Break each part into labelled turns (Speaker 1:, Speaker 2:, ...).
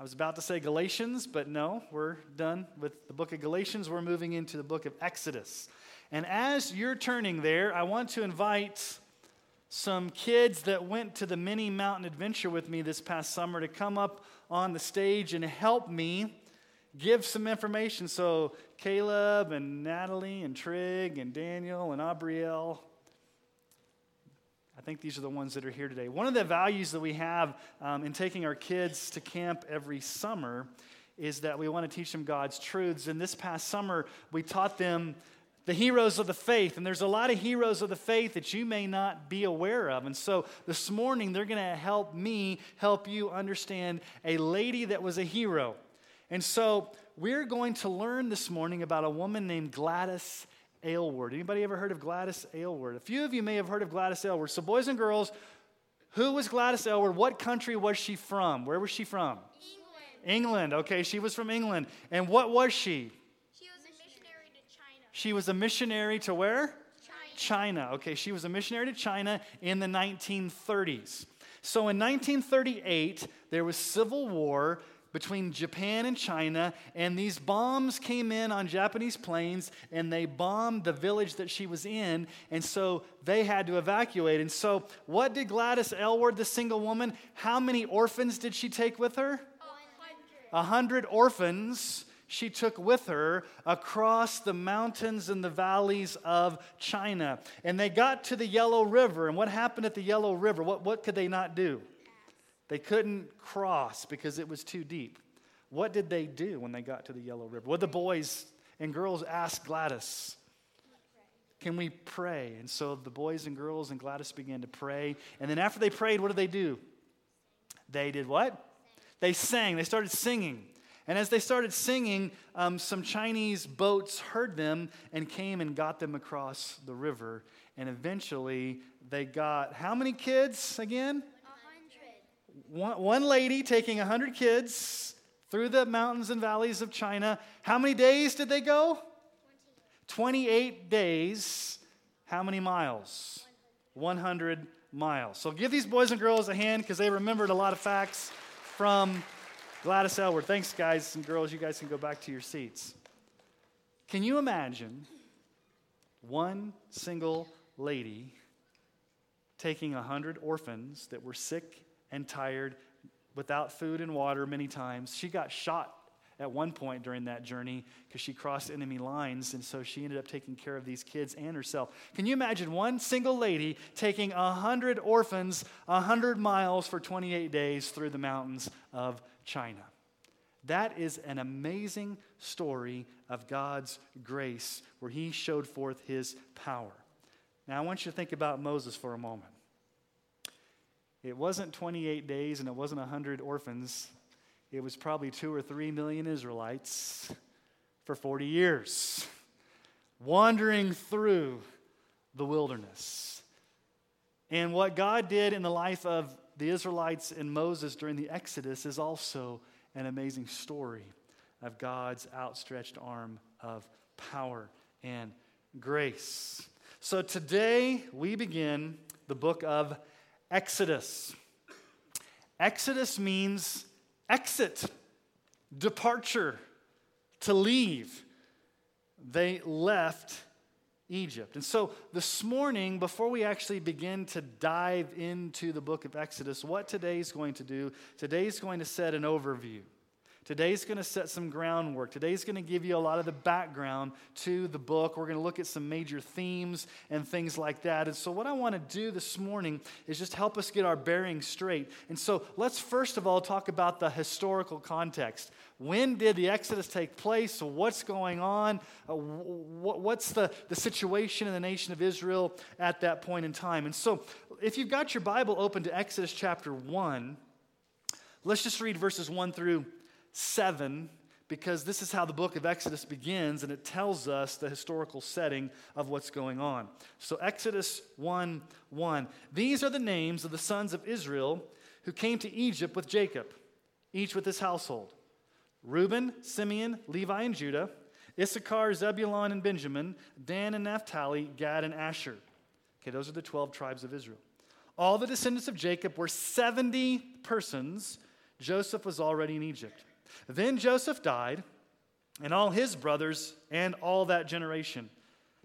Speaker 1: I was about to say Galatians, but no, we're done with the book of Galatians. We're moving into the book of Exodus. And as you're turning there, I want to invite some kids that went to the mini mountain adventure with me this past summer to come up on the stage and help me give some information. So, Caleb and Natalie and Trig and Daniel and Abrielle, I think these are the ones that are here today. One of the values that we have um, in taking our kids to camp every summer is that we want to teach them God's truths. And this past summer, we taught them the heroes of the faith. And there's a lot of heroes of the faith that you may not be aware of. And so this morning, they're going to help me help you understand a lady that was a hero. And so we're going to learn this morning about a woman named Gladys Aylward. Anybody ever heard of Gladys Aylward? A few of you may have heard of Gladys Aylward. So, boys and girls, who was Gladys Aylward? What country was she from? Where was she from?
Speaker 2: England.
Speaker 1: England. Okay, she was from England. And what was she?
Speaker 2: She was a missionary to China.
Speaker 1: She was a missionary to where?
Speaker 2: China.
Speaker 1: China. Okay, she was a missionary to China in the 1930s. So in 1938, there was civil war between Japan and China, and these bombs came in on Japanese planes and they bombed the village that she was in, and so they had to evacuate. And so, what did Gladys Aylward, the single woman, how many orphans did she take with her? A hundred orphans she took with her across the mountains and the valleys of China. And they got to the Yellow River. And what happened at the Yellow River? What, what could they not do? They couldn't cross because it was too deep. What did they do when they got to the Yellow River? What the boys and girls asked Gladys? Can we pray? And so the boys and girls and Gladys began to pray. And then after they prayed, what did they do? They did what? They sang. They started singing. And as they started singing, um, some Chinese boats heard them and came and got them across the river. And eventually, they got how many kids again? One, one lady taking 100 kids through the mountains and valleys of China. How many days did they go? 28 days. How many miles? 100 miles. So give these boys and girls a hand because they remembered a lot of facts from Gladys Aylward. Thanks, guys and girls. You guys can go back to your seats. Can you imagine one single lady taking 100 orphans that were sick and tired, without food and water many times. She got shot at one point during that journey because she crossed enemy lines, and so she ended up taking care of these kids and herself. Can you imagine one single lady taking a hundred orphans a hundred miles for 28 days through the mountains of China? That is an amazing story of God's grace where He showed forth His power. Now, I want you to think about Moses for a moment. It wasn't 28 days and it wasn't 100 orphans. It was probably two or three million Israelites for 40 years, wandering through the wilderness. And what God did in the life of the Israelites and Moses during the Exodus is also an amazing story of God's outstretched arm of power and grace. So today we begin the book of Exodus. Exodus means exit, departure, to leave. They left Egypt. And so this morning, before we actually begin to dive into the book of Exodus, what today's going to do, today's going to set an overview. Today's going to set some groundwork. Today's going to give you a lot of the background to the book. We're going to look at some major themes and things like that. And so, what I want to do this morning is just help us get our bearings straight. And so, let's first of all talk about the historical context. When did the Exodus take place? What's going on? Uh, what's the, the situation in the nation of Israel at that point in time? And so, if you've got your Bible open to Exodus chapter 1, Let's just read verses 1 through 7 because this is how the book of Exodus begins and it tells us the historical setting of what's going on. So, Exodus 1 1. These are the names of the sons of Israel who came to Egypt with Jacob, each with his household Reuben, Simeon, Levi, and Judah, Issachar, Zebulun, and Benjamin, Dan and Naphtali, Gad, and Asher. Okay, those are the 12 tribes of Israel. All the descendants of Jacob were 70 persons. Joseph was already in Egypt. Then Joseph died, and all his brothers, and all that generation.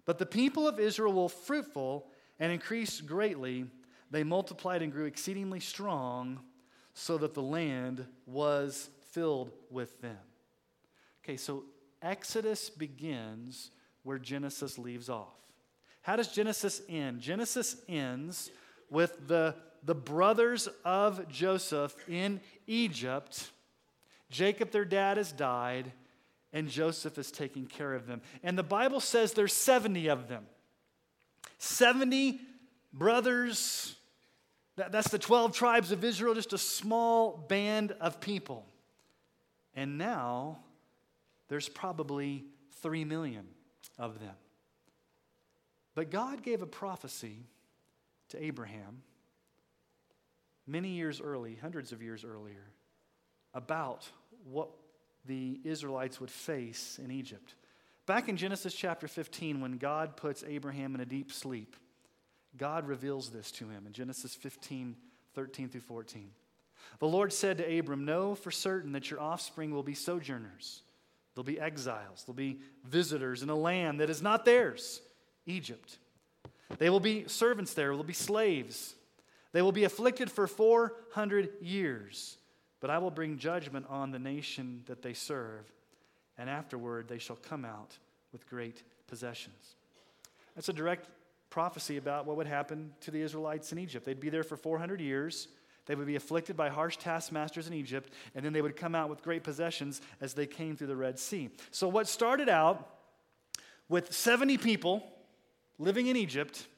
Speaker 1: But the people of Israel were fruitful and increased greatly. They multiplied and grew exceedingly strong, so that the land was filled with them. Okay, so Exodus begins where Genesis leaves off. How does Genesis end? Genesis ends with the, the brothers of Joseph in Egypt Jacob, their dad, has died, and Joseph is taking care of them. And the Bible says there's 70 of them. 70 brothers. That's the 12 tribes of Israel, just a small band of people. And now there's probably 3 million of them. But God gave a prophecy to Abraham many years early, hundreds of years earlier, about what the Israelites would face in Egypt. Back in Genesis chapter 15, when God puts Abraham in a deep sleep, God reveals this to him in Genesis 15, 13 through 14. The Lord said to Abram, Know for certain that your offspring will be sojourners. They'll be exiles. They'll be visitors in a land that is not theirs, Egypt. They will be servants there. They'll be slaves. They will be afflicted for 400 years. But I will bring judgment on the nation that they serve, and afterward they shall come out with great possessions. That's a direct prophecy about what would happen to the Israelites in Egypt. They'd be there for 400 years. They would be afflicted by harsh taskmasters in Egypt, and then they would come out with great possessions as they came through the Red Sea. So, what started out with 70 people living in Egypt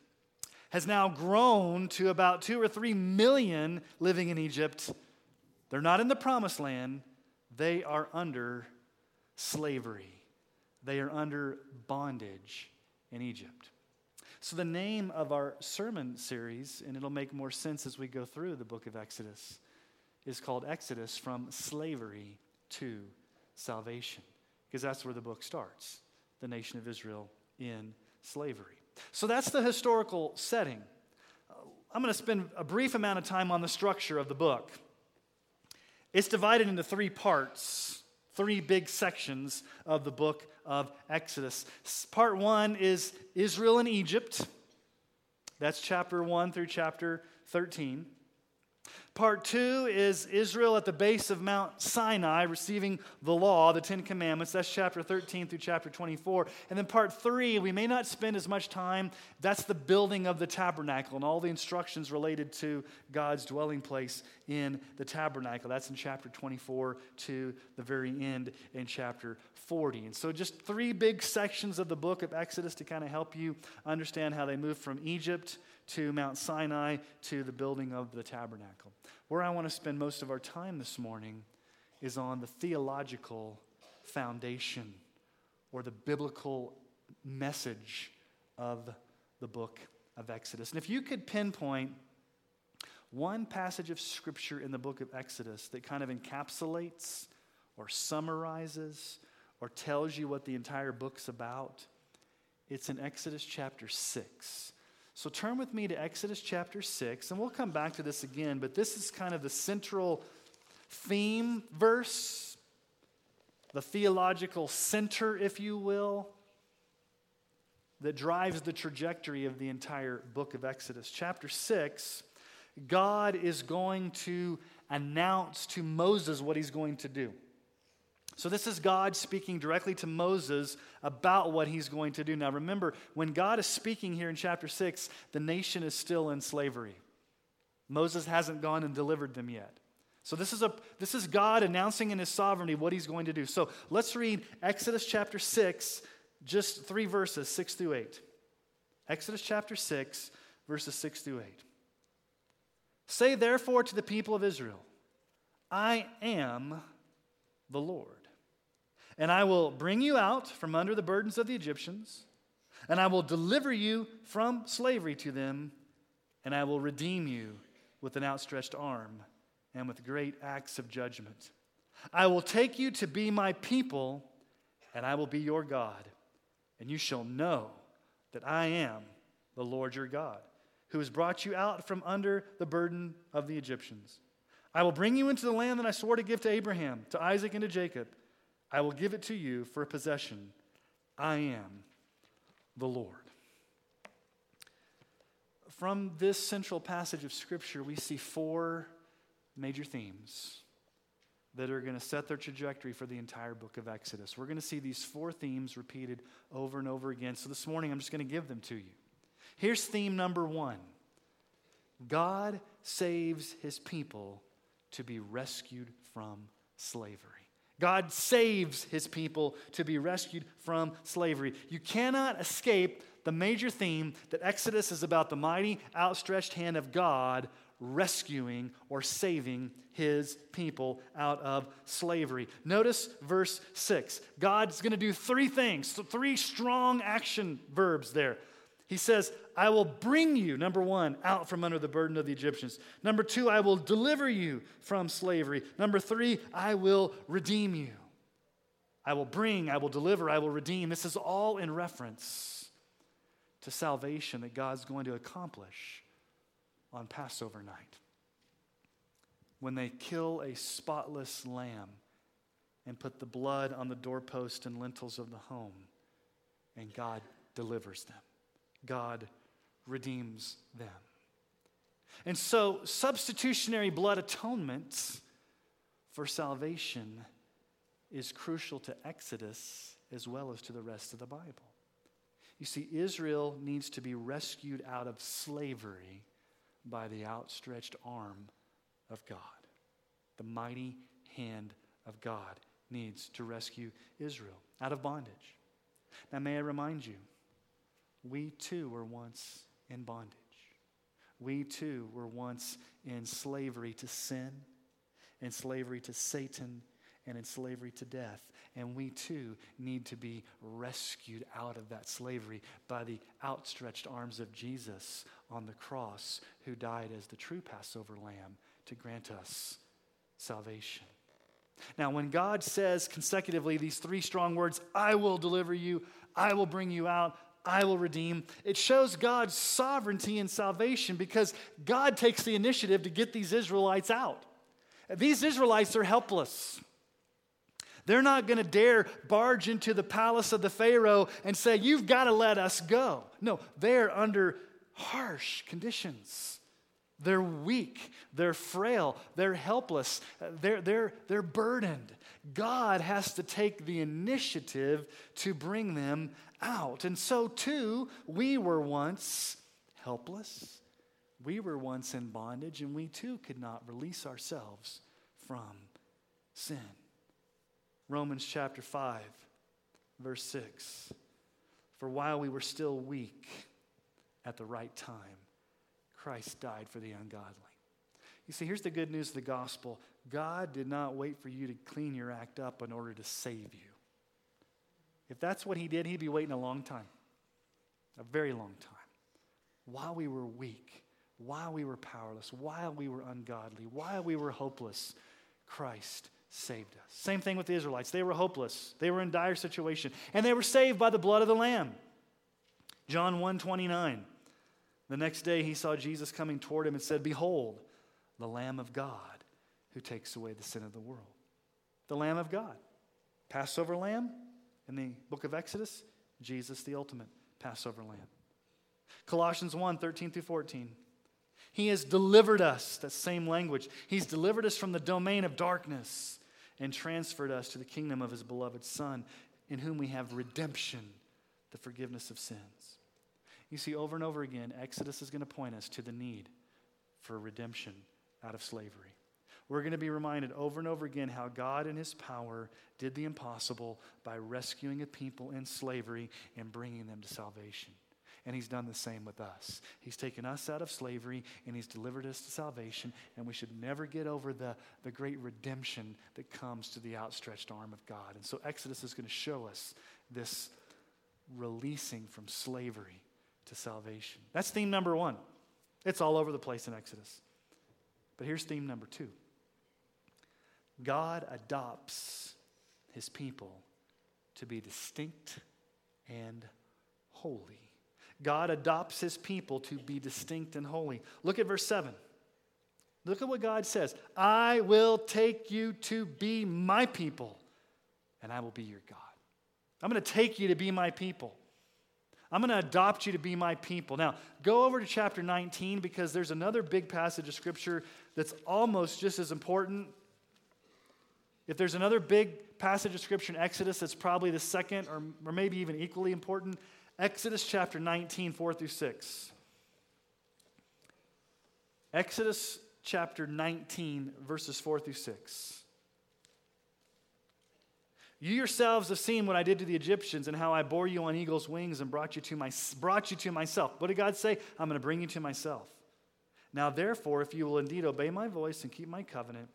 Speaker 1: has now grown to about two or three million living in Egypt they're not in the promised land, they are under slavery. They are under bondage in Egypt. So, the name of our sermon series, and it'll make more sense as we go through the book of Exodus, is called Exodus from Slavery to Salvation, because that's where the book starts the nation of Israel in slavery. So, that's the historical setting. Uh, I'm going to spend a brief amount of time on the structure of the book. It's divided into three parts, three big sections of the book of Exodus. Part one is Israel and Egypt. That's chapter 1 through chapter 13. Part two is Israel at the base of Mount Sinai receiving the law, the Ten Commandments. That's chapter 13 through chapter 24. And then part three, we may not spend as much time. That's the building of the tabernacle and all the instructions related to God's dwelling place in the tabernacle. That's in chapter 24 to the very end in chapter 40. And so, just three big sections of the book of Exodus to kind of help you understand how they moved from Egypt to Mount Sinai to the building of the tabernacle. Where I want to spend most of our time this morning is on the theological foundation or the biblical message of the book of Exodus. And if you could pinpoint one passage of scripture in the book of Exodus that kind of encapsulates or summarizes or tells you what the entire book's about, it's in Exodus chapter 6. So turn with me to Exodus chapter 6, and we'll come back to this again, but this is kind of the central theme verse, the theological center, if you will, that drives the trajectory of the entire book of Exodus. Chapter 6, God is going to announce to Moses what he's going to do. So, this is God speaking directly to Moses about what he's going to do. Now, remember, when God is speaking here in chapter 6, the nation is still in slavery. Moses hasn't gone and delivered them yet. So, this is, a, this is God announcing in his sovereignty what he's going to do. So, let's read Exodus chapter 6, just three verses, 6 through 8. Exodus chapter 6, verses 6 through 8. Say therefore to the people of Israel, I am the Lord. And I will bring you out from under the burdens of the Egyptians, and I will deliver you from slavery to them, and I will redeem you with an outstretched arm and with great acts of judgment. I will take you to be my people, and I will be your God, and you shall know that I am the Lord your God, who has brought you out from under the burden of the Egyptians. I will bring you into the land that I swore to give to Abraham, to Isaac, and to Jacob. I will give it to you for a possession. I am the Lord. From this central passage of Scripture, we see four major themes that are going to set their trajectory for the entire book of Exodus. We're going to see these four themes repeated over and over again. So this morning, I'm just going to give them to you. Here's theme number one God saves his people to be rescued from slavery. God saves his people to be rescued from slavery. You cannot escape the major theme that Exodus is about the mighty, outstretched hand of God rescuing or saving his people out of slavery. Notice verse 6. God's going to do three things, three strong action verbs there. He says, I will bring you, number one, out from under the burden of the Egyptians. Number two, I will deliver you from slavery. Number three, I will redeem you. I will bring, I will deliver, I will redeem. This is all in reference to salvation that God's going to accomplish on Passover night. When they kill a spotless lamb and put the blood on the doorpost and lintels of the home, and God delivers them. God redeems them. And so, substitutionary blood atonement for salvation is crucial to Exodus as well as to the rest of the Bible. You see, Israel needs to be rescued out of slavery by the outstretched arm of God. The mighty hand of God needs to rescue Israel out of bondage. Now, may I remind you, we too were once in bondage. We too were once in slavery to sin, in slavery to Satan, and in slavery to death. And we too need to be rescued out of that slavery by the outstretched arms of Jesus on the cross, who died as the true Passover lamb to grant us salvation. Now, when God says consecutively these three strong words, I will deliver you, I will bring you out, I will redeem. It shows God's sovereignty and salvation because God takes the initiative to get these Israelites out. These Israelites are helpless. They're not going to dare barge into the palace of the Pharaoh and say, You've got to let us go. No, they're under harsh conditions. They're weak, they're frail, they're helpless, they're, they're, they're burdened. God has to take the initiative to bring them out. And so, too, we were once helpless. We were once in bondage, and we too could not release ourselves from sin. Romans chapter 5, verse 6. For while we were still weak at the right time, Christ died for the ungodly. You see, here's the good news of the gospel God did not wait for you to clean your act up in order to save you. If that's what he did, he'd be waiting a long time, a very long time. While we were weak, while we were powerless, while we were ungodly, while we were hopeless, Christ saved us. Same thing with the Israelites. They were hopeless. They were in dire situation, and they were saved by the blood of the lamb. John 1:29. The next day he saw Jesus coming toward him and said, "Behold, the lamb of God who takes away the sin of the world." The lamb of God. Passover lamb, in the book of Exodus, Jesus, the ultimate Passover lamb. Colossians 1 13 through 14. He has delivered us, that same language. He's delivered us from the domain of darkness and transferred us to the kingdom of his beloved Son, in whom we have redemption, the forgiveness of sins. You see, over and over again, Exodus is going to point us to the need for redemption out of slavery. We're going to be reminded over and over again how God, in His power, did the impossible by rescuing a people in slavery and bringing them to salvation. and He's done the same with us. He's taken us out of slavery and He's delivered us to salvation, and we should never get over the, the great redemption that comes to the outstretched arm of God. And so Exodus is going to show us this releasing from slavery to salvation. That's theme number one. It's all over the place in Exodus. But here's theme number two God adopts his people to be distinct and holy. God adopts his people to be distinct and holy. Look at verse 7. Look at what God says I will take you to be my people, and I will be your God. I'm going to take you to be my people. I'm going to adopt you to be my people. Now, go over to chapter 19 because there's another big passage of scripture that's almost just as important. If there's another big passage of scripture in Exodus that's probably the second or, or maybe even equally important, Exodus chapter 19, 4 through 6. Exodus chapter 19, verses 4 through 6. You yourselves have seen what I did to the Egyptians and how I bore you on eagle's wings and brought you to, my, brought you to myself. What did God say? I'm going to bring you to myself. Now, therefore, if you will indeed obey my voice and keep my covenant,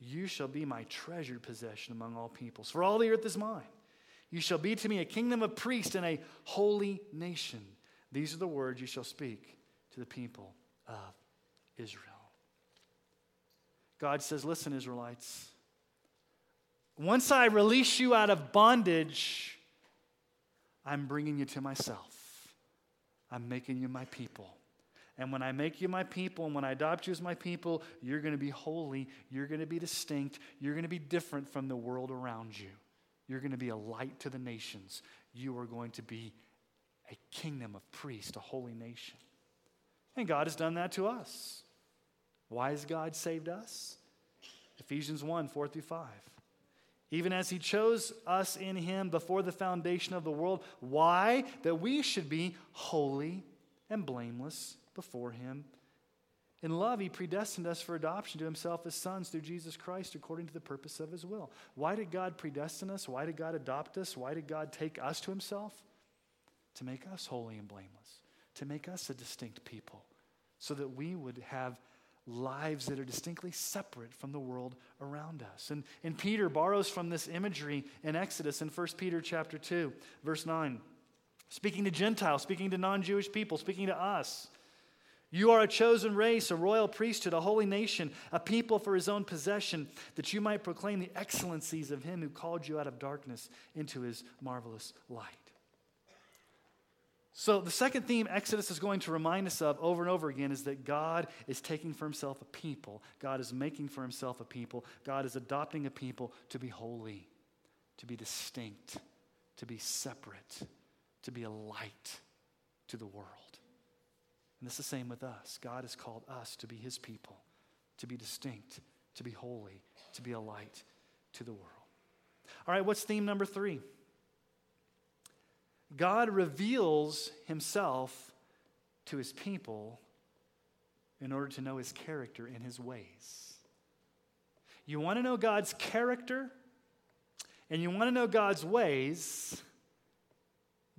Speaker 1: you shall be my treasured possession among all peoples. For all the earth is mine. You shall be to me a kingdom of priests and a holy nation. These are the words you shall speak to the people of Israel. God says, Listen, Israelites. Once I release you out of bondage, I'm bringing you to myself. I'm making you my people. And when I make you my people and when I adopt you as my people, you're going to be holy. You're going to be distinct. You're going to be different from the world around you. You're going to be a light to the nations. You are going to be a kingdom of priests, a holy nation. And God has done that to us. Why has God saved us? Ephesians 1 4 through 5 even as he chose us in him before the foundation of the world. Why? That we should be holy and blameless before him. In love, he predestined us for adoption to himself as sons through Jesus Christ according to the purpose of his will. Why did God predestine us? Why did God adopt us? Why did God take us to himself? To make us holy and blameless, to make us a distinct people, so that we would have lives that are distinctly separate from the world around us. And, and Peter borrows from this imagery in Exodus in 1 Peter chapter 2, verse 9. Speaking to Gentiles, speaking to non Jewish people, speaking to us. You are a chosen race, a royal priesthood, a holy nation, a people for his own possession, that you might proclaim the excellencies of him who called you out of darkness into his marvelous light. So, the second theme Exodus is going to remind us of over and over again is that God is taking for himself a people. God is making for himself a people. God is adopting a people to be holy, to be distinct, to be separate, to be a light to the world. And it's the same with us. God has called us to be his people, to be distinct, to be holy, to be a light to the world. All right, what's theme number three? God reveals himself to his people in order to know his character and his ways. You want to know God's character and you want to know God's ways,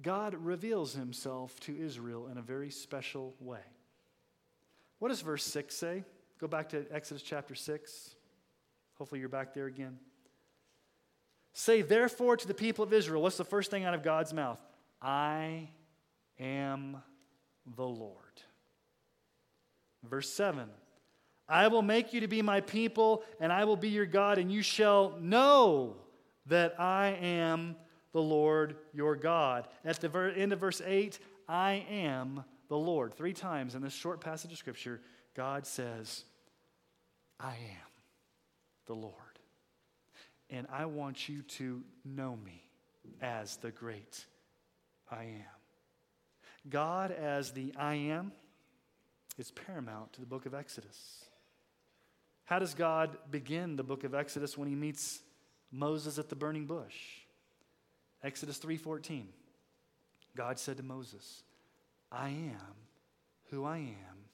Speaker 1: God reveals himself to Israel in a very special way. What does verse 6 say? Go back to Exodus chapter 6. Hopefully, you're back there again. Say, therefore, to the people of Israel, what's the first thing out of God's mouth? I am the Lord. Verse 7 I will make you to be my people, and I will be your God, and you shall know that I am the Lord your God. At the ver- end of verse 8, I am the Lord. Three times in this short passage of Scripture, God says, I am the Lord. And I want you to know me as the great I am. God as the I am is paramount to the book of Exodus. How does God begin the book of Exodus when he meets Moses at the burning bush? Exodus 3:14. God said to Moses, "I am who I am."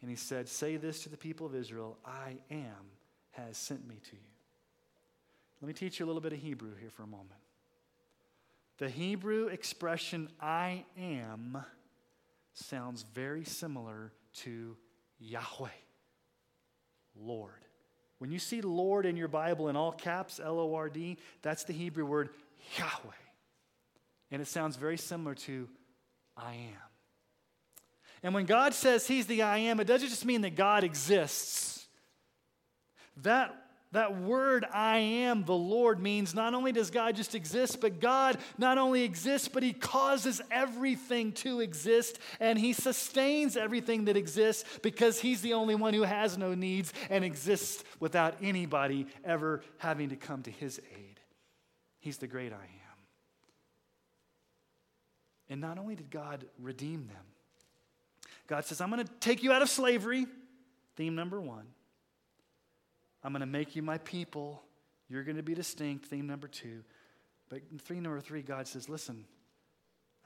Speaker 1: And he said, "Say this to the people of Israel, I am has sent me to you." Let me teach you a little bit of Hebrew here for a moment. The Hebrew expression I am sounds very similar to Yahweh, Lord. When you see Lord in your Bible in all caps, L O R D, that's the Hebrew word Yahweh. And it sounds very similar to I am. And when God says He's the I am, it doesn't just mean that God exists. That that word, I am the Lord, means not only does God just exist, but God not only exists, but He causes everything to exist and He sustains everything that exists because He's the only one who has no needs and exists without anybody ever having to come to His aid. He's the great I am. And not only did God redeem them, God says, I'm going to take you out of slavery, theme number one. I'm going to make you my people. You're going to be distinct, theme number two. But theme number three, God says, listen,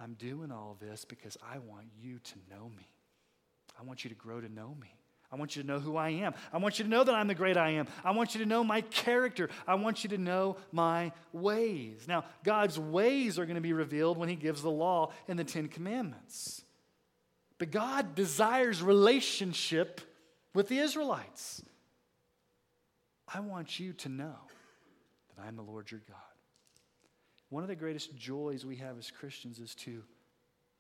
Speaker 1: I'm doing all this because I want you to know me. I want you to grow to know me. I want you to know who I am. I want you to know that I'm the great I am. I want you to know my character. I want you to know my ways. Now, God's ways are going to be revealed when He gives the law and the Ten Commandments. But God desires relationship with the Israelites. I want you to know that I'm the Lord your God. One of the greatest joys we have as Christians is to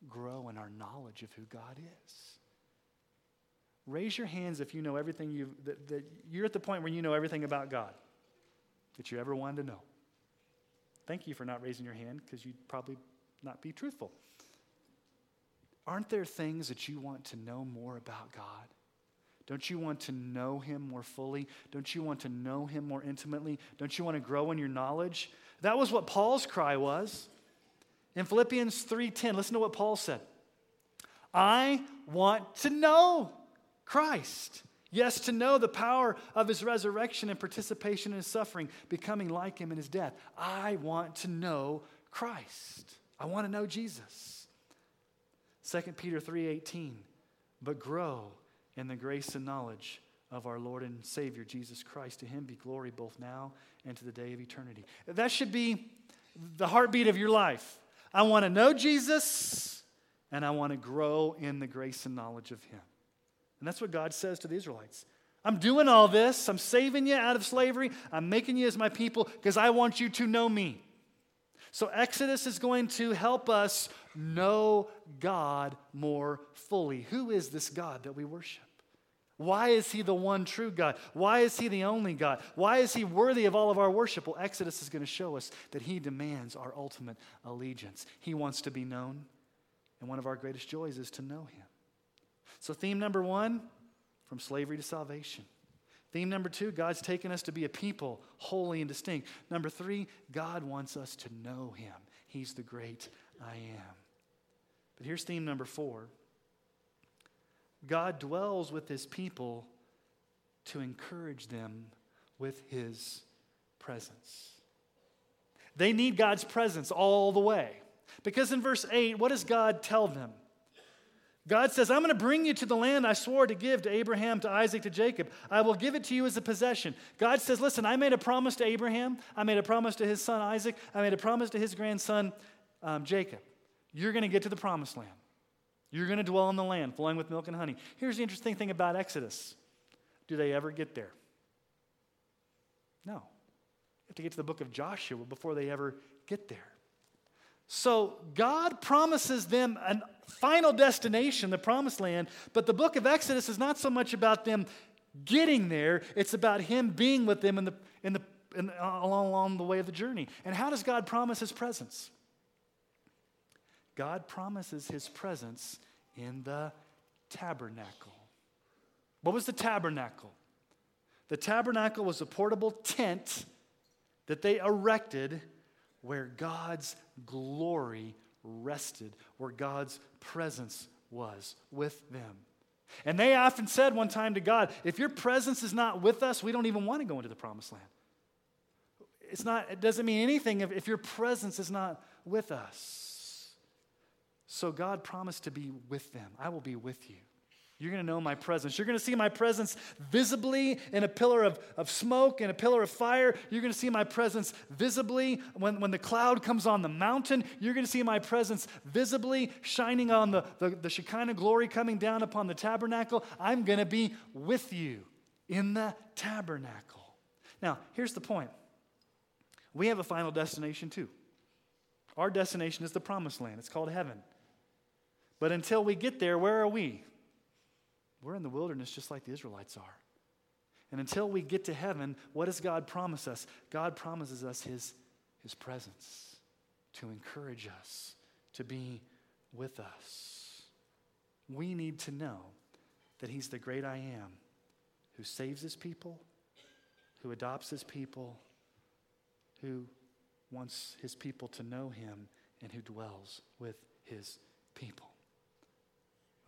Speaker 1: grow in our knowledge of who God is. Raise your hands if you know everything you that, that you're at the point where you know everything about God that you ever wanted to know. Thank you for not raising your hand because you'd probably not be truthful. Aren't there things that you want to know more about God? Don't you want to know him more fully? Don't you want to know him more intimately? Don't you want to grow in your knowledge? That was what Paul's cry was. In Philippians 3:10, listen to what Paul said. I want to know Christ. Yes, to know the power of his resurrection and participation in his suffering, becoming like him in his death. I want to know Christ. I want to know Jesus. 2 Peter 3:18. But grow in the grace and knowledge of our Lord and Savior Jesus Christ. To him be glory both now and to the day of eternity. That should be the heartbeat of your life. I want to know Jesus and I want to grow in the grace and knowledge of him. And that's what God says to the Israelites. I'm doing all this. I'm saving you out of slavery. I'm making you as my people because I want you to know me. So, Exodus is going to help us know God more fully. Who is this God that we worship? Why is he the one true God? Why is he the only God? Why is he worthy of all of our worship? Well, Exodus is going to show us that he demands our ultimate allegiance. He wants to be known, and one of our greatest joys is to know him. So, theme number one from slavery to salvation. Theme number two God's taken us to be a people, holy and distinct. Number three, God wants us to know him. He's the great I am. But here's theme number four God dwells with his people to encourage them with his presence. They need God's presence all the way. Because in verse 8, what does God tell them? God says, I'm going to bring you to the land I swore to give to Abraham, to Isaac, to Jacob. I will give it to you as a possession. God says, Listen, I made a promise to Abraham. I made a promise to his son Isaac. I made a promise to his grandson um, Jacob. You're going to get to the promised land. You're going to dwell in the land flowing with milk and honey. Here's the interesting thing about Exodus do they ever get there? No. You have to get to the book of Joshua before they ever get there. So God promises them a final destination, the promised land, but the book of Exodus is not so much about them getting there, it's about Him being with them in the, in the, in, uh, along, along the way of the journey. And how does God promise His presence? God promises his presence in the tabernacle. What was the tabernacle? The tabernacle was a portable tent that they erected where God's glory rested, where God's presence was with them. And they often said one time to God, if your presence is not with us, we don't even want to go into the promised land. It's not, it doesn't mean anything if, if your presence is not with us. So God promised to be with them. I will be with you. You're going to know my presence. You're going to see my presence visibly in a pillar of, of smoke and a pillar of fire. You're going to see my presence visibly when, when the cloud comes on the mountain. You're going to see my presence visibly shining on the, the, the Shekinah glory coming down upon the tabernacle. I'm going to be with you in the tabernacle. Now, here's the point we have a final destination too. Our destination is the promised land, it's called heaven. But until we get there, where are we? We're in the wilderness just like the Israelites are. And until we get to heaven, what does God promise us? God promises us His, his presence to encourage us, to be with us. We need to know that He's the great I am who saves His people, who adopts His people, who wants His people to know Him, and who dwells with His people.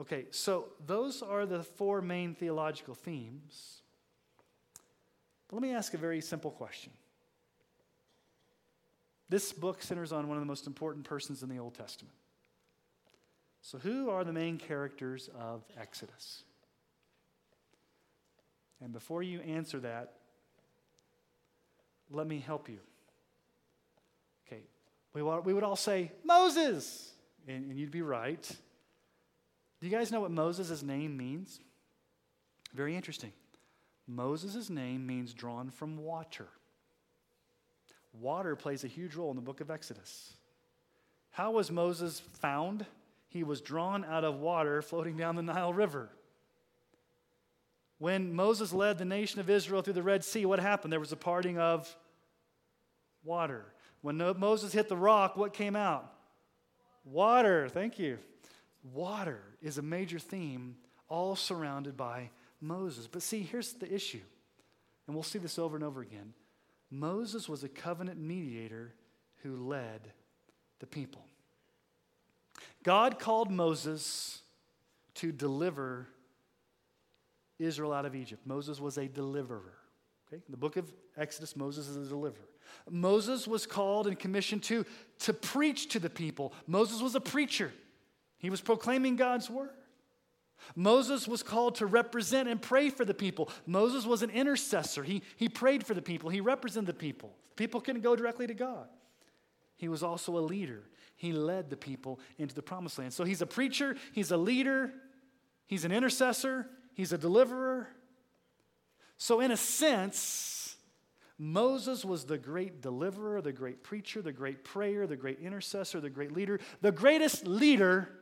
Speaker 1: Okay, so those are the four main theological themes. But let me ask a very simple question. This book centers on one of the most important persons in the Old Testament. So, who are the main characters of Exodus? And before you answer that, let me help you. Okay, we, would all say, Moses! And you'd be right. Do you guys know what Moses' name means? Very interesting. Moses' name means drawn from water. Water plays a huge role in the book of Exodus. How was Moses found? He was drawn out of water floating down the Nile River. When Moses led the nation of Israel through the Red Sea, what happened? There was a parting of water. When Moses hit the rock, what came out? Water. Thank you. Water is a major theme, all surrounded by Moses. But see, here's the issue, and we'll see this over and over again. Moses was a covenant mediator who led the people. God called Moses to deliver Israel out of Egypt. Moses was a deliverer. Okay? In the book of Exodus, Moses is a deliverer. Moses was called and commissioned to, to preach to the people. Moses was a preacher. He was proclaiming God's word. Moses was called to represent and pray for the people. Moses was an intercessor. He, he prayed for the people, he represented the people. People couldn't go directly to God. He was also a leader. He led the people into the promised land. So he's a preacher, he's a leader, he's an intercessor, he's a deliverer. So, in a sense, Moses was the great deliverer, the great preacher, the great prayer, the great intercessor, the great leader, the greatest leader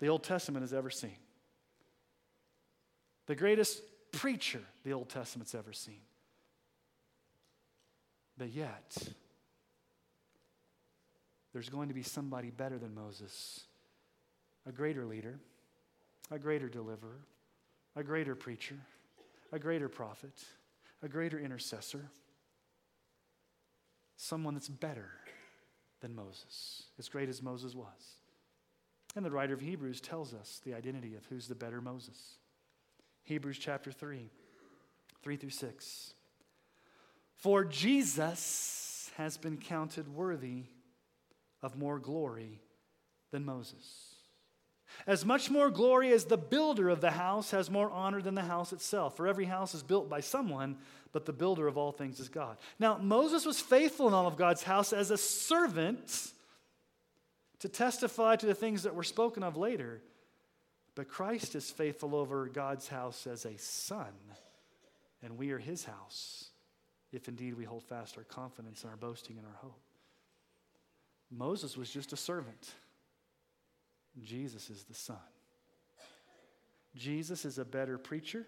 Speaker 1: the Old Testament has ever seen. The greatest preacher the Old Testament's ever seen. But yet, there's going to be somebody better than Moses, a greater leader, a greater deliverer, a greater preacher, a greater prophet, a greater intercessor, someone that's better than Moses, as great as Moses was. And the writer of Hebrews tells us the identity of who's the better Moses. Hebrews chapter 3, 3 through 6. For Jesus has been counted worthy of more glory than Moses. As much more glory as the builder of the house has more honor than the house itself. For every house is built by someone, but the builder of all things is God. Now, Moses was faithful in all of God's house as a servant to testify to the things that were spoken of later. But Christ is faithful over God's house as a son, and we are his house, if indeed we hold fast our confidence and our boasting and our hope. Moses was just a servant, Jesus is the son. Jesus is a better preacher,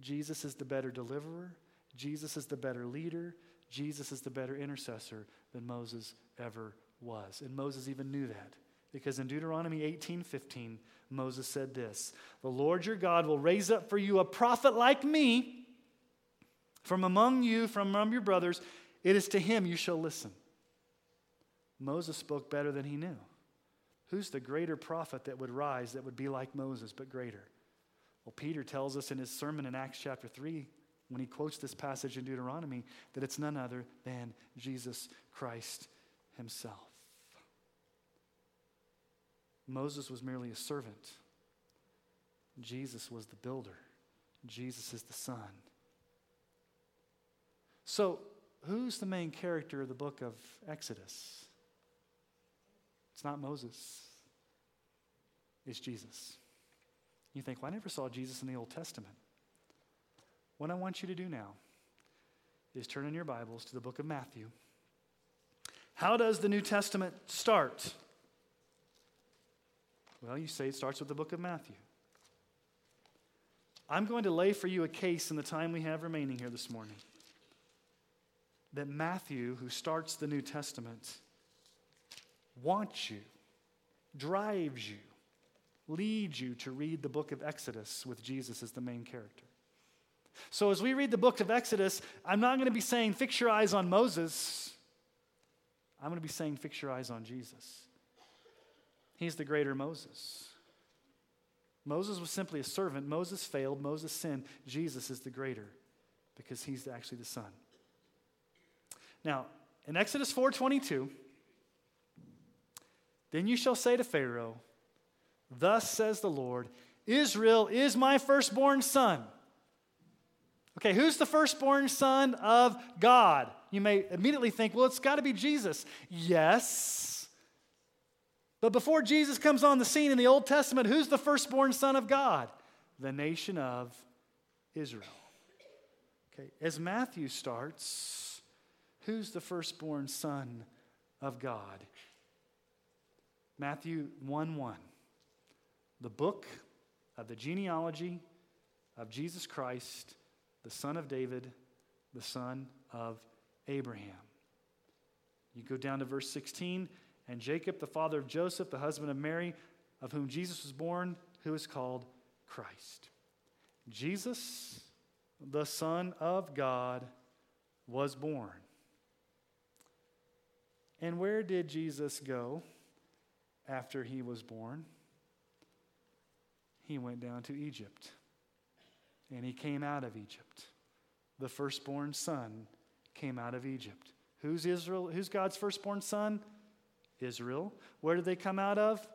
Speaker 1: Jesus is the better deliverer, Jesus is the better leader, Jesus is the better intercessor than Moses ever was. And Moses even knew that. Because in Deuteronomy 18 15, Moses said this The Lord your God will raise up for you a prophet like me from among you, from among your brothers. It is to him you shall listen. Moses spoke better than he knew. Who's the greater prophet that would rise that would be like Moses, but greater? Well, Peter tells us in his sermon in Acts chapter 3, when he quotes this passage in Deuteronomy, that it's none other than Jesus Christ himself. Moses was merely a servant. Jesus was the builder, Jesus is the Son. So, who's the main character of the book of Exodus? It's not Moses, it's Jesus. You think, well, I never saw Jesus in the Old Testament. What I want you to do now is turn in your Bibles to the book of Matthew. How does the New Testament start? Well, you say it starts with the book of Matthew. I'm going to lay for you a case in the time we have remaining here this morning that Matthew, who starts the New Testament, wants you, drives you, leads you to read the book of Exodus with Jesus as the main character. So, as we read the book of Exodus, I'm not going to be saying, fix your eyes on Moses. I'm going to be saying, fix your eyes on Jesus. He's the greater Moses. Moses was simply a servant. Moses failed. Moses sinned. Jesus is the greater because he's actually the son. Now, in Exodus 4:22, then you shall say to Pharaoh, Thus says the Lord, Israel is my firstborn son. Okay, who's the firstborn son of God? You may immediately think, well, it's got to be Jesus. Yes. But before Jesus comes on the scene in the Old Testament, who's the firstborn son of God? The nation of Israel. Okay, as Matthew starts, who's the firstborn son of God? Matthew 1 1. The book of the genealogy of Jesus Christ the son of David, the son of Abraham. You go down to verse 16, and Jacob, the father of Joseph, the husband of Mary, of whom Jesus was born, who is called Christ. Jesus, the Son of God, was born. And where did Jesus go after he was born? He went down to Egypt and he came out of Egypt. The firstborn son came out of Egypt. Who's Israel? Who's God's firstborn son? Israel. Where did they come out of?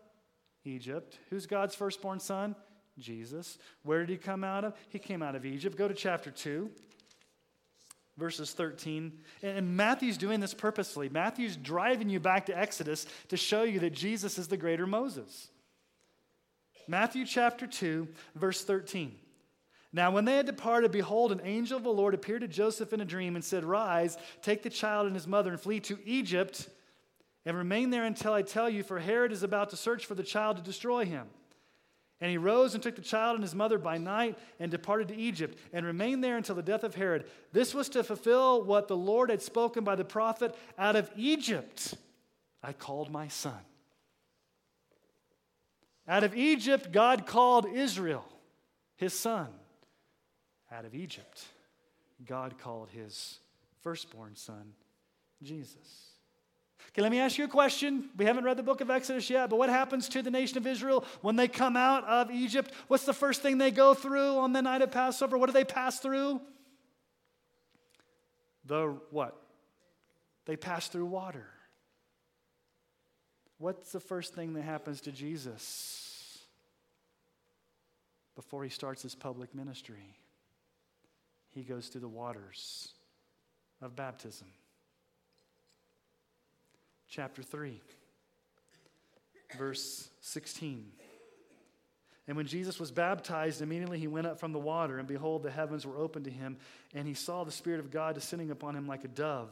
Speaker 1: Egypt. Who's God's firstborn son? Jesus. Where did he come out of? He came out of Egypt. Go to chapter 2, verses 13. And Matthew's doing this purposely. Matthew's driving you back to Exodus to show you that Jesus is the greater Moses. Matthew chapter 2, verse 13. Now, when they had departed, behold, an angel of the Lord appeared to Joseph in a dream and said, Rise, take the child and his mother, and flee to Egypt, and remain there until I tell you, for Herod is about to search for the child to destroy him. And he rose and took the child and his mother by night and departed to Egypt, and remained there until the death of Herod. This was to fulfill what the Lord had spoken by the prophet Out of Egypt I called my son. Out of Egypt, God called Israel, his son out of Egypt, God called his firstborn son Jesus. Okay, let me ask you a question. We haven't read the book of Exodus yet, but what happens to the nation of Israel when they come out of Egypt? What's the first thing they go through on the night of Passover? What do they pass through? The what? They pass through water. What's the first thing that happens to Jesus before he starts his public ministry? he goes through the waters of baptism. Chapter 3, verse 16. And when Jesus was baptized, immediately he went up from the water, and behold, the heavens were opened to him, and he saw the Spirit of God descending upon him like a dove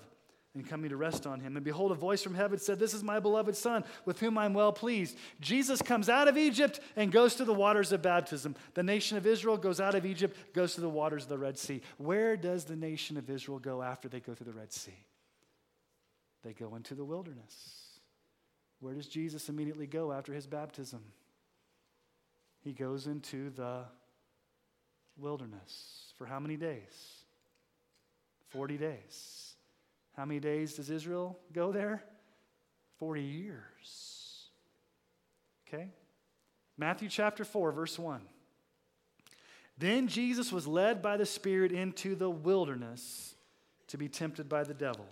Speaker 1: and coming to rest on him. And behold, a voice from heaven said, This is my beloved Son, with whom I'm well pleased. Jesus comes out of Egypt and goes to the waters of baptism. The nation of Israel goes out of Egypt, goes to the waters of the Red Sea. Where does the nation of Israel go after they go through the Red Sea? They go into the wilderness. Where does Jesus immediately go after his baptism? He goes into the wilderness. For how many days? 40 days. How many days does Israel go there? 40 years. Okay? Matthew chapter 4, verse 1. Then Jesus was led by the Spirit into the wilderness to be tempted by the devil.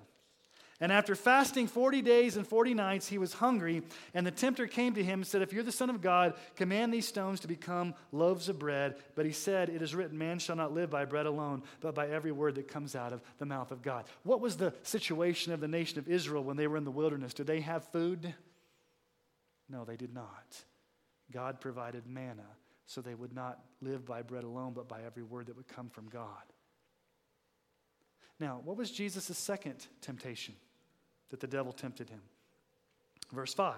Speaker 1: And after fasting 40 days and 40 nights, he was hungry. And the tempter came to him and said, If you're the Son of God, command these stones to become loaves of bread. But he said, It is written, Man shall not live by bread alone, but by every word that comes out of the mouth of God. What was the situation of the nation of Israel when they were in the wilderness? Did they have food? No, they did not. God provided manna so they would not live by bread alone, but by every word that would come from God. Now, what was Jesus' second temptation? That the devil tempted him. Verse 5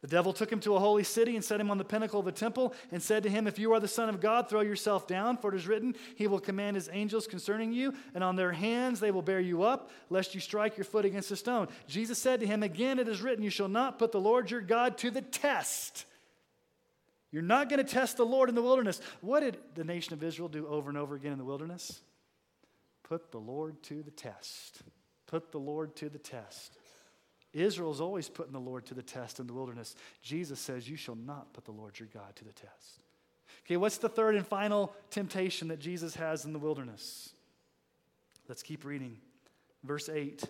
Speaker 1: The devil took him to a holy city and set him on the pinnacle of the temple and said to him, If you are the Son of God, throw yourself down, for it is written, He will command His angels concerning you, and on their hands they will bear you up, lest you strike your foot against a stone. Jesus said to him, Again it is written, You shall not put the Lord your God to the test. You're not going to test the Lord in the wilderness. What did the nation of Israel do over and over again in the wilderness? Put the Lord to the test. Put the Lord to the test. Israel's always putting the Lord to the test in the wilderness. Jesus says, You shall not put the Lord your God to the test. Okay, what's the third and final temptation that Jesus has in the wilderness? Let's keep reading. Verse 8.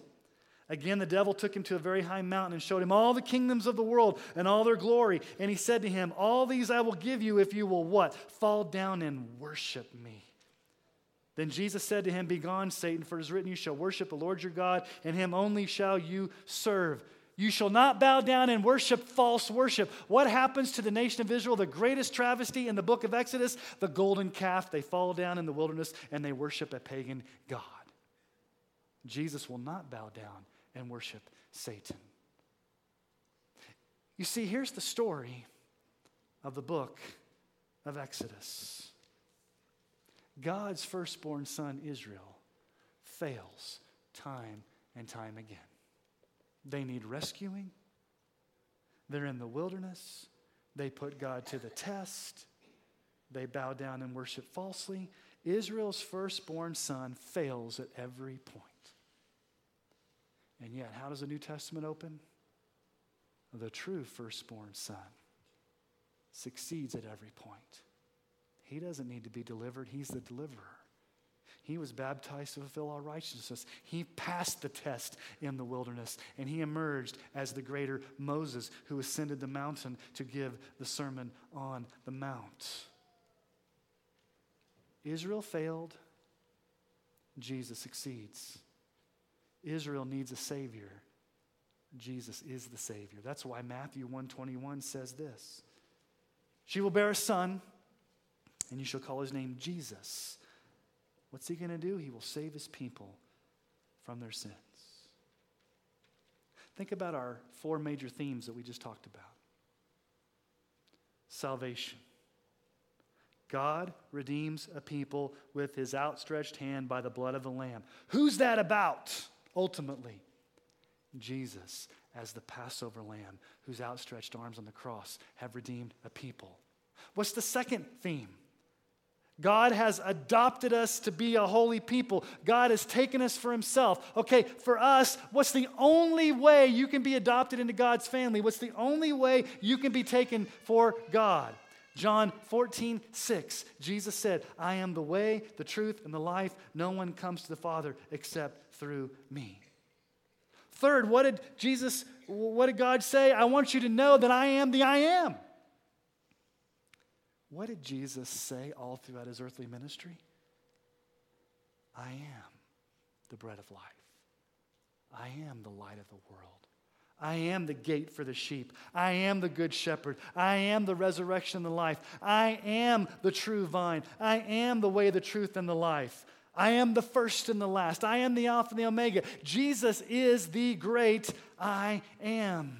Speaker 1: Again, the devil took him to a very high mountain and showed him all the kingdoms of the world and all their glory. And he said to him, All these I will give you if you will what? Fall down and worship me. Then Jesus said to him, Begone, Satan, for it is written, You shall worship the Lord your God, and him only shall you serve. You shall not bow down and worship false worship. What happens to the nation of Israel? The greatest travesty in the book of Exodus the golden calf. They fall down in the wilderness and they worship a pagan God. Jesus will not bow down and worship Satan. You see, here's the story of the book of Exodus. God's firstborn son, Israel, fails time and time again. They need rescuing. They're in the wilderness. They put God to the test. They bow down and worship falsely. Israel's firstborn son fails at every point. And yet, how does the New Testament open? The true firstborn son succeeds at every point. He doesn't need to be delivered, He's the deliverer. He was baptized to fulfill all righteousness. He passed the test in the wilderness, and he emerged as the greater Moses who ascended the mountain to give the Sermon on the Mount. Israel failed, Jesus succeeds. Israel needs a Savior. Jesus is the Savior. That's why Matthew 121 says this. She will bear a son and you shall call his name Jesus. What's he going to do? He will save his people from their sins. Think about our four major themes that we just talked about salvation. God redeems a people with his outstretched hand by the blood of the Lamb. Who's that about, ultimately? Jesus, as the Passover lamb, whose outstretched arms on the cross have redeemed a people. What's the second theme? God has adopted us to be a holy people. God has taken us for himself. Okay, for us, what's the only way you can be adopted into God's family? What's the only way you can be taken for God? John 14, 6, Jesus said, I am the way, the truth, and the life. No one comes to the Father except through me. Third, what did Jesus, what did God say? I want you to know that I am the I am. What did Jesus say all throughout his earthly ministry? I am the bread of life. I am the light of the world. I am the gate for the sheep. I am the good shepherd. I am the resurrection and the life. I am the true vine. I am the way, the truth, and the life. I am the first and the last. I am the Alpha and the Omega. Jesus is the great I am.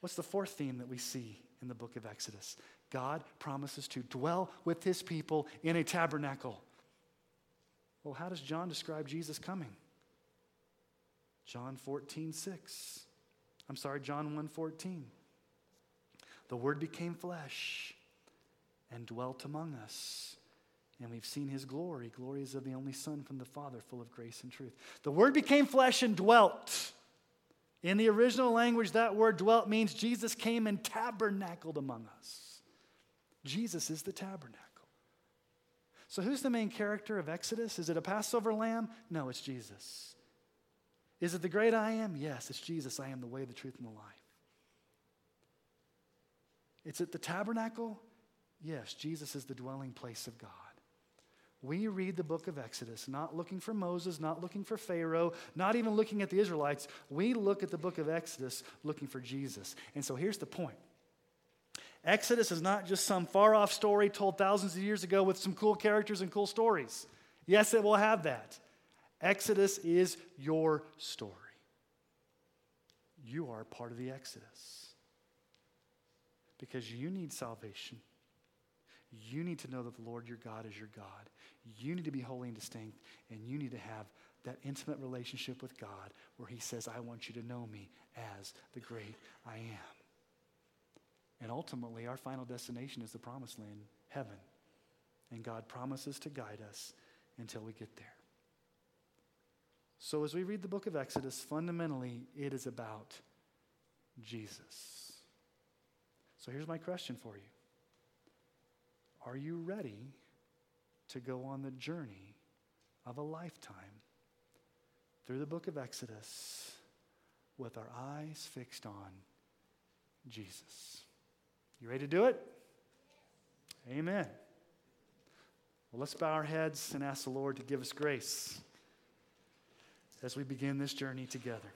Speaker 1: What's the fourth theme that we see in the book of Exodus? God promises to dwell with his people in a tabernacle. Well, how does John describe Jesus coming? John 14, 6. I'm sorry, John 1 14. The Word became flesh and dwelt among us. And we've seen his glory. Glory is of the only Son from the Father, full of grace and truth. The Word became flesh and dwelt. In the original language, that word dwelt means Jesus came and tabernacled among us. Jesus is the tabernacle. So, who's the main character of Exodus? Is it a Passover lamb? No, it's Jesus. Is it the great I am? Yes, it's Jesus. I am the way, the truth, and the life. It's at the tabernacle? Yes, Jesus is the dwelling place of God. We read the book of Exodus, not looking for Moses, not looking for Pharaoh, not even looking at the Israelites. We look at the book of Exodus looking for Jesus. And so here's the point Exodus is not just some far off story told thousands of years ago with some cool characters and cool stories. Yes, it will have that. Exodus is your story. You are part of the Exodus because you need salvation. You need to know that the Lord your God is your God. You need to be holy and distinct, and you need to have that intimate relationship with God where He says, I want you to know me as the great I am. And ultimately, our final destination is the promised land, heaven. And God promises to guide us until we get there. So, as we read the book of Exodus, fundamentally, it is about Jesus. So, here's my question for you Are you ready to go on the journey of a lifetime through the book of Exodus with our eyes fixed on Jesus? You ready to do it? Amen. Well, let's bow our heads and ask the Lord to give us grace as we begin this journey together.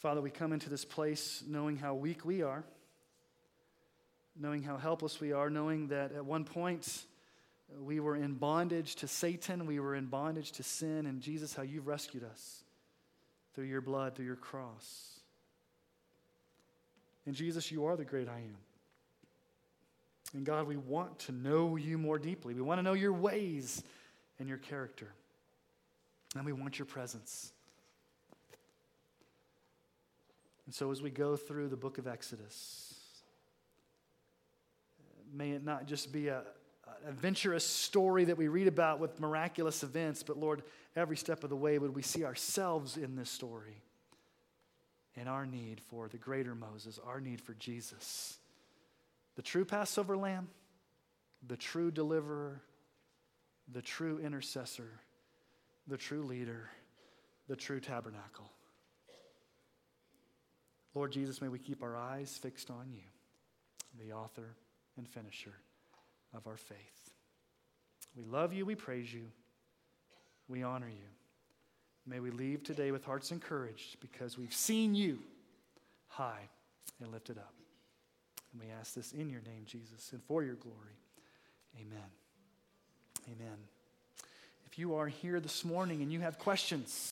Speaker 1: Father, we come into this place knowing how weak we are, knowing how helpless we are, knowing that at one point uh, we were in bondage to Satan, we were in bondage to sin, and Jesus, how you've rescued us through your blood, through your cross. And Jesus, you are the great I am. And God, we want to know you more deeply. We want to know your ways and your character. And we want your presence. And so, as we go through the book of Exodus, may it not just be a, adventurous story that we read about with miraculous events, but Lord, every step of the way would we see ourselves in this story and our need for the greater Moses, our need for Jesus, the true Passover lamb, the true deliverer, the true intercessor, the true leader, the true tabernacle. Lord Jesus, may we keep our eyes fixed on you, the author and finisher of our faith. We love you, we praise you, we honor you. May we leave today with hearts encouraged because we've seen you high and lifted up. And we ask this in your name, Jesus, and for your glory. Amen. Amen. If you are here this morning and you have questions,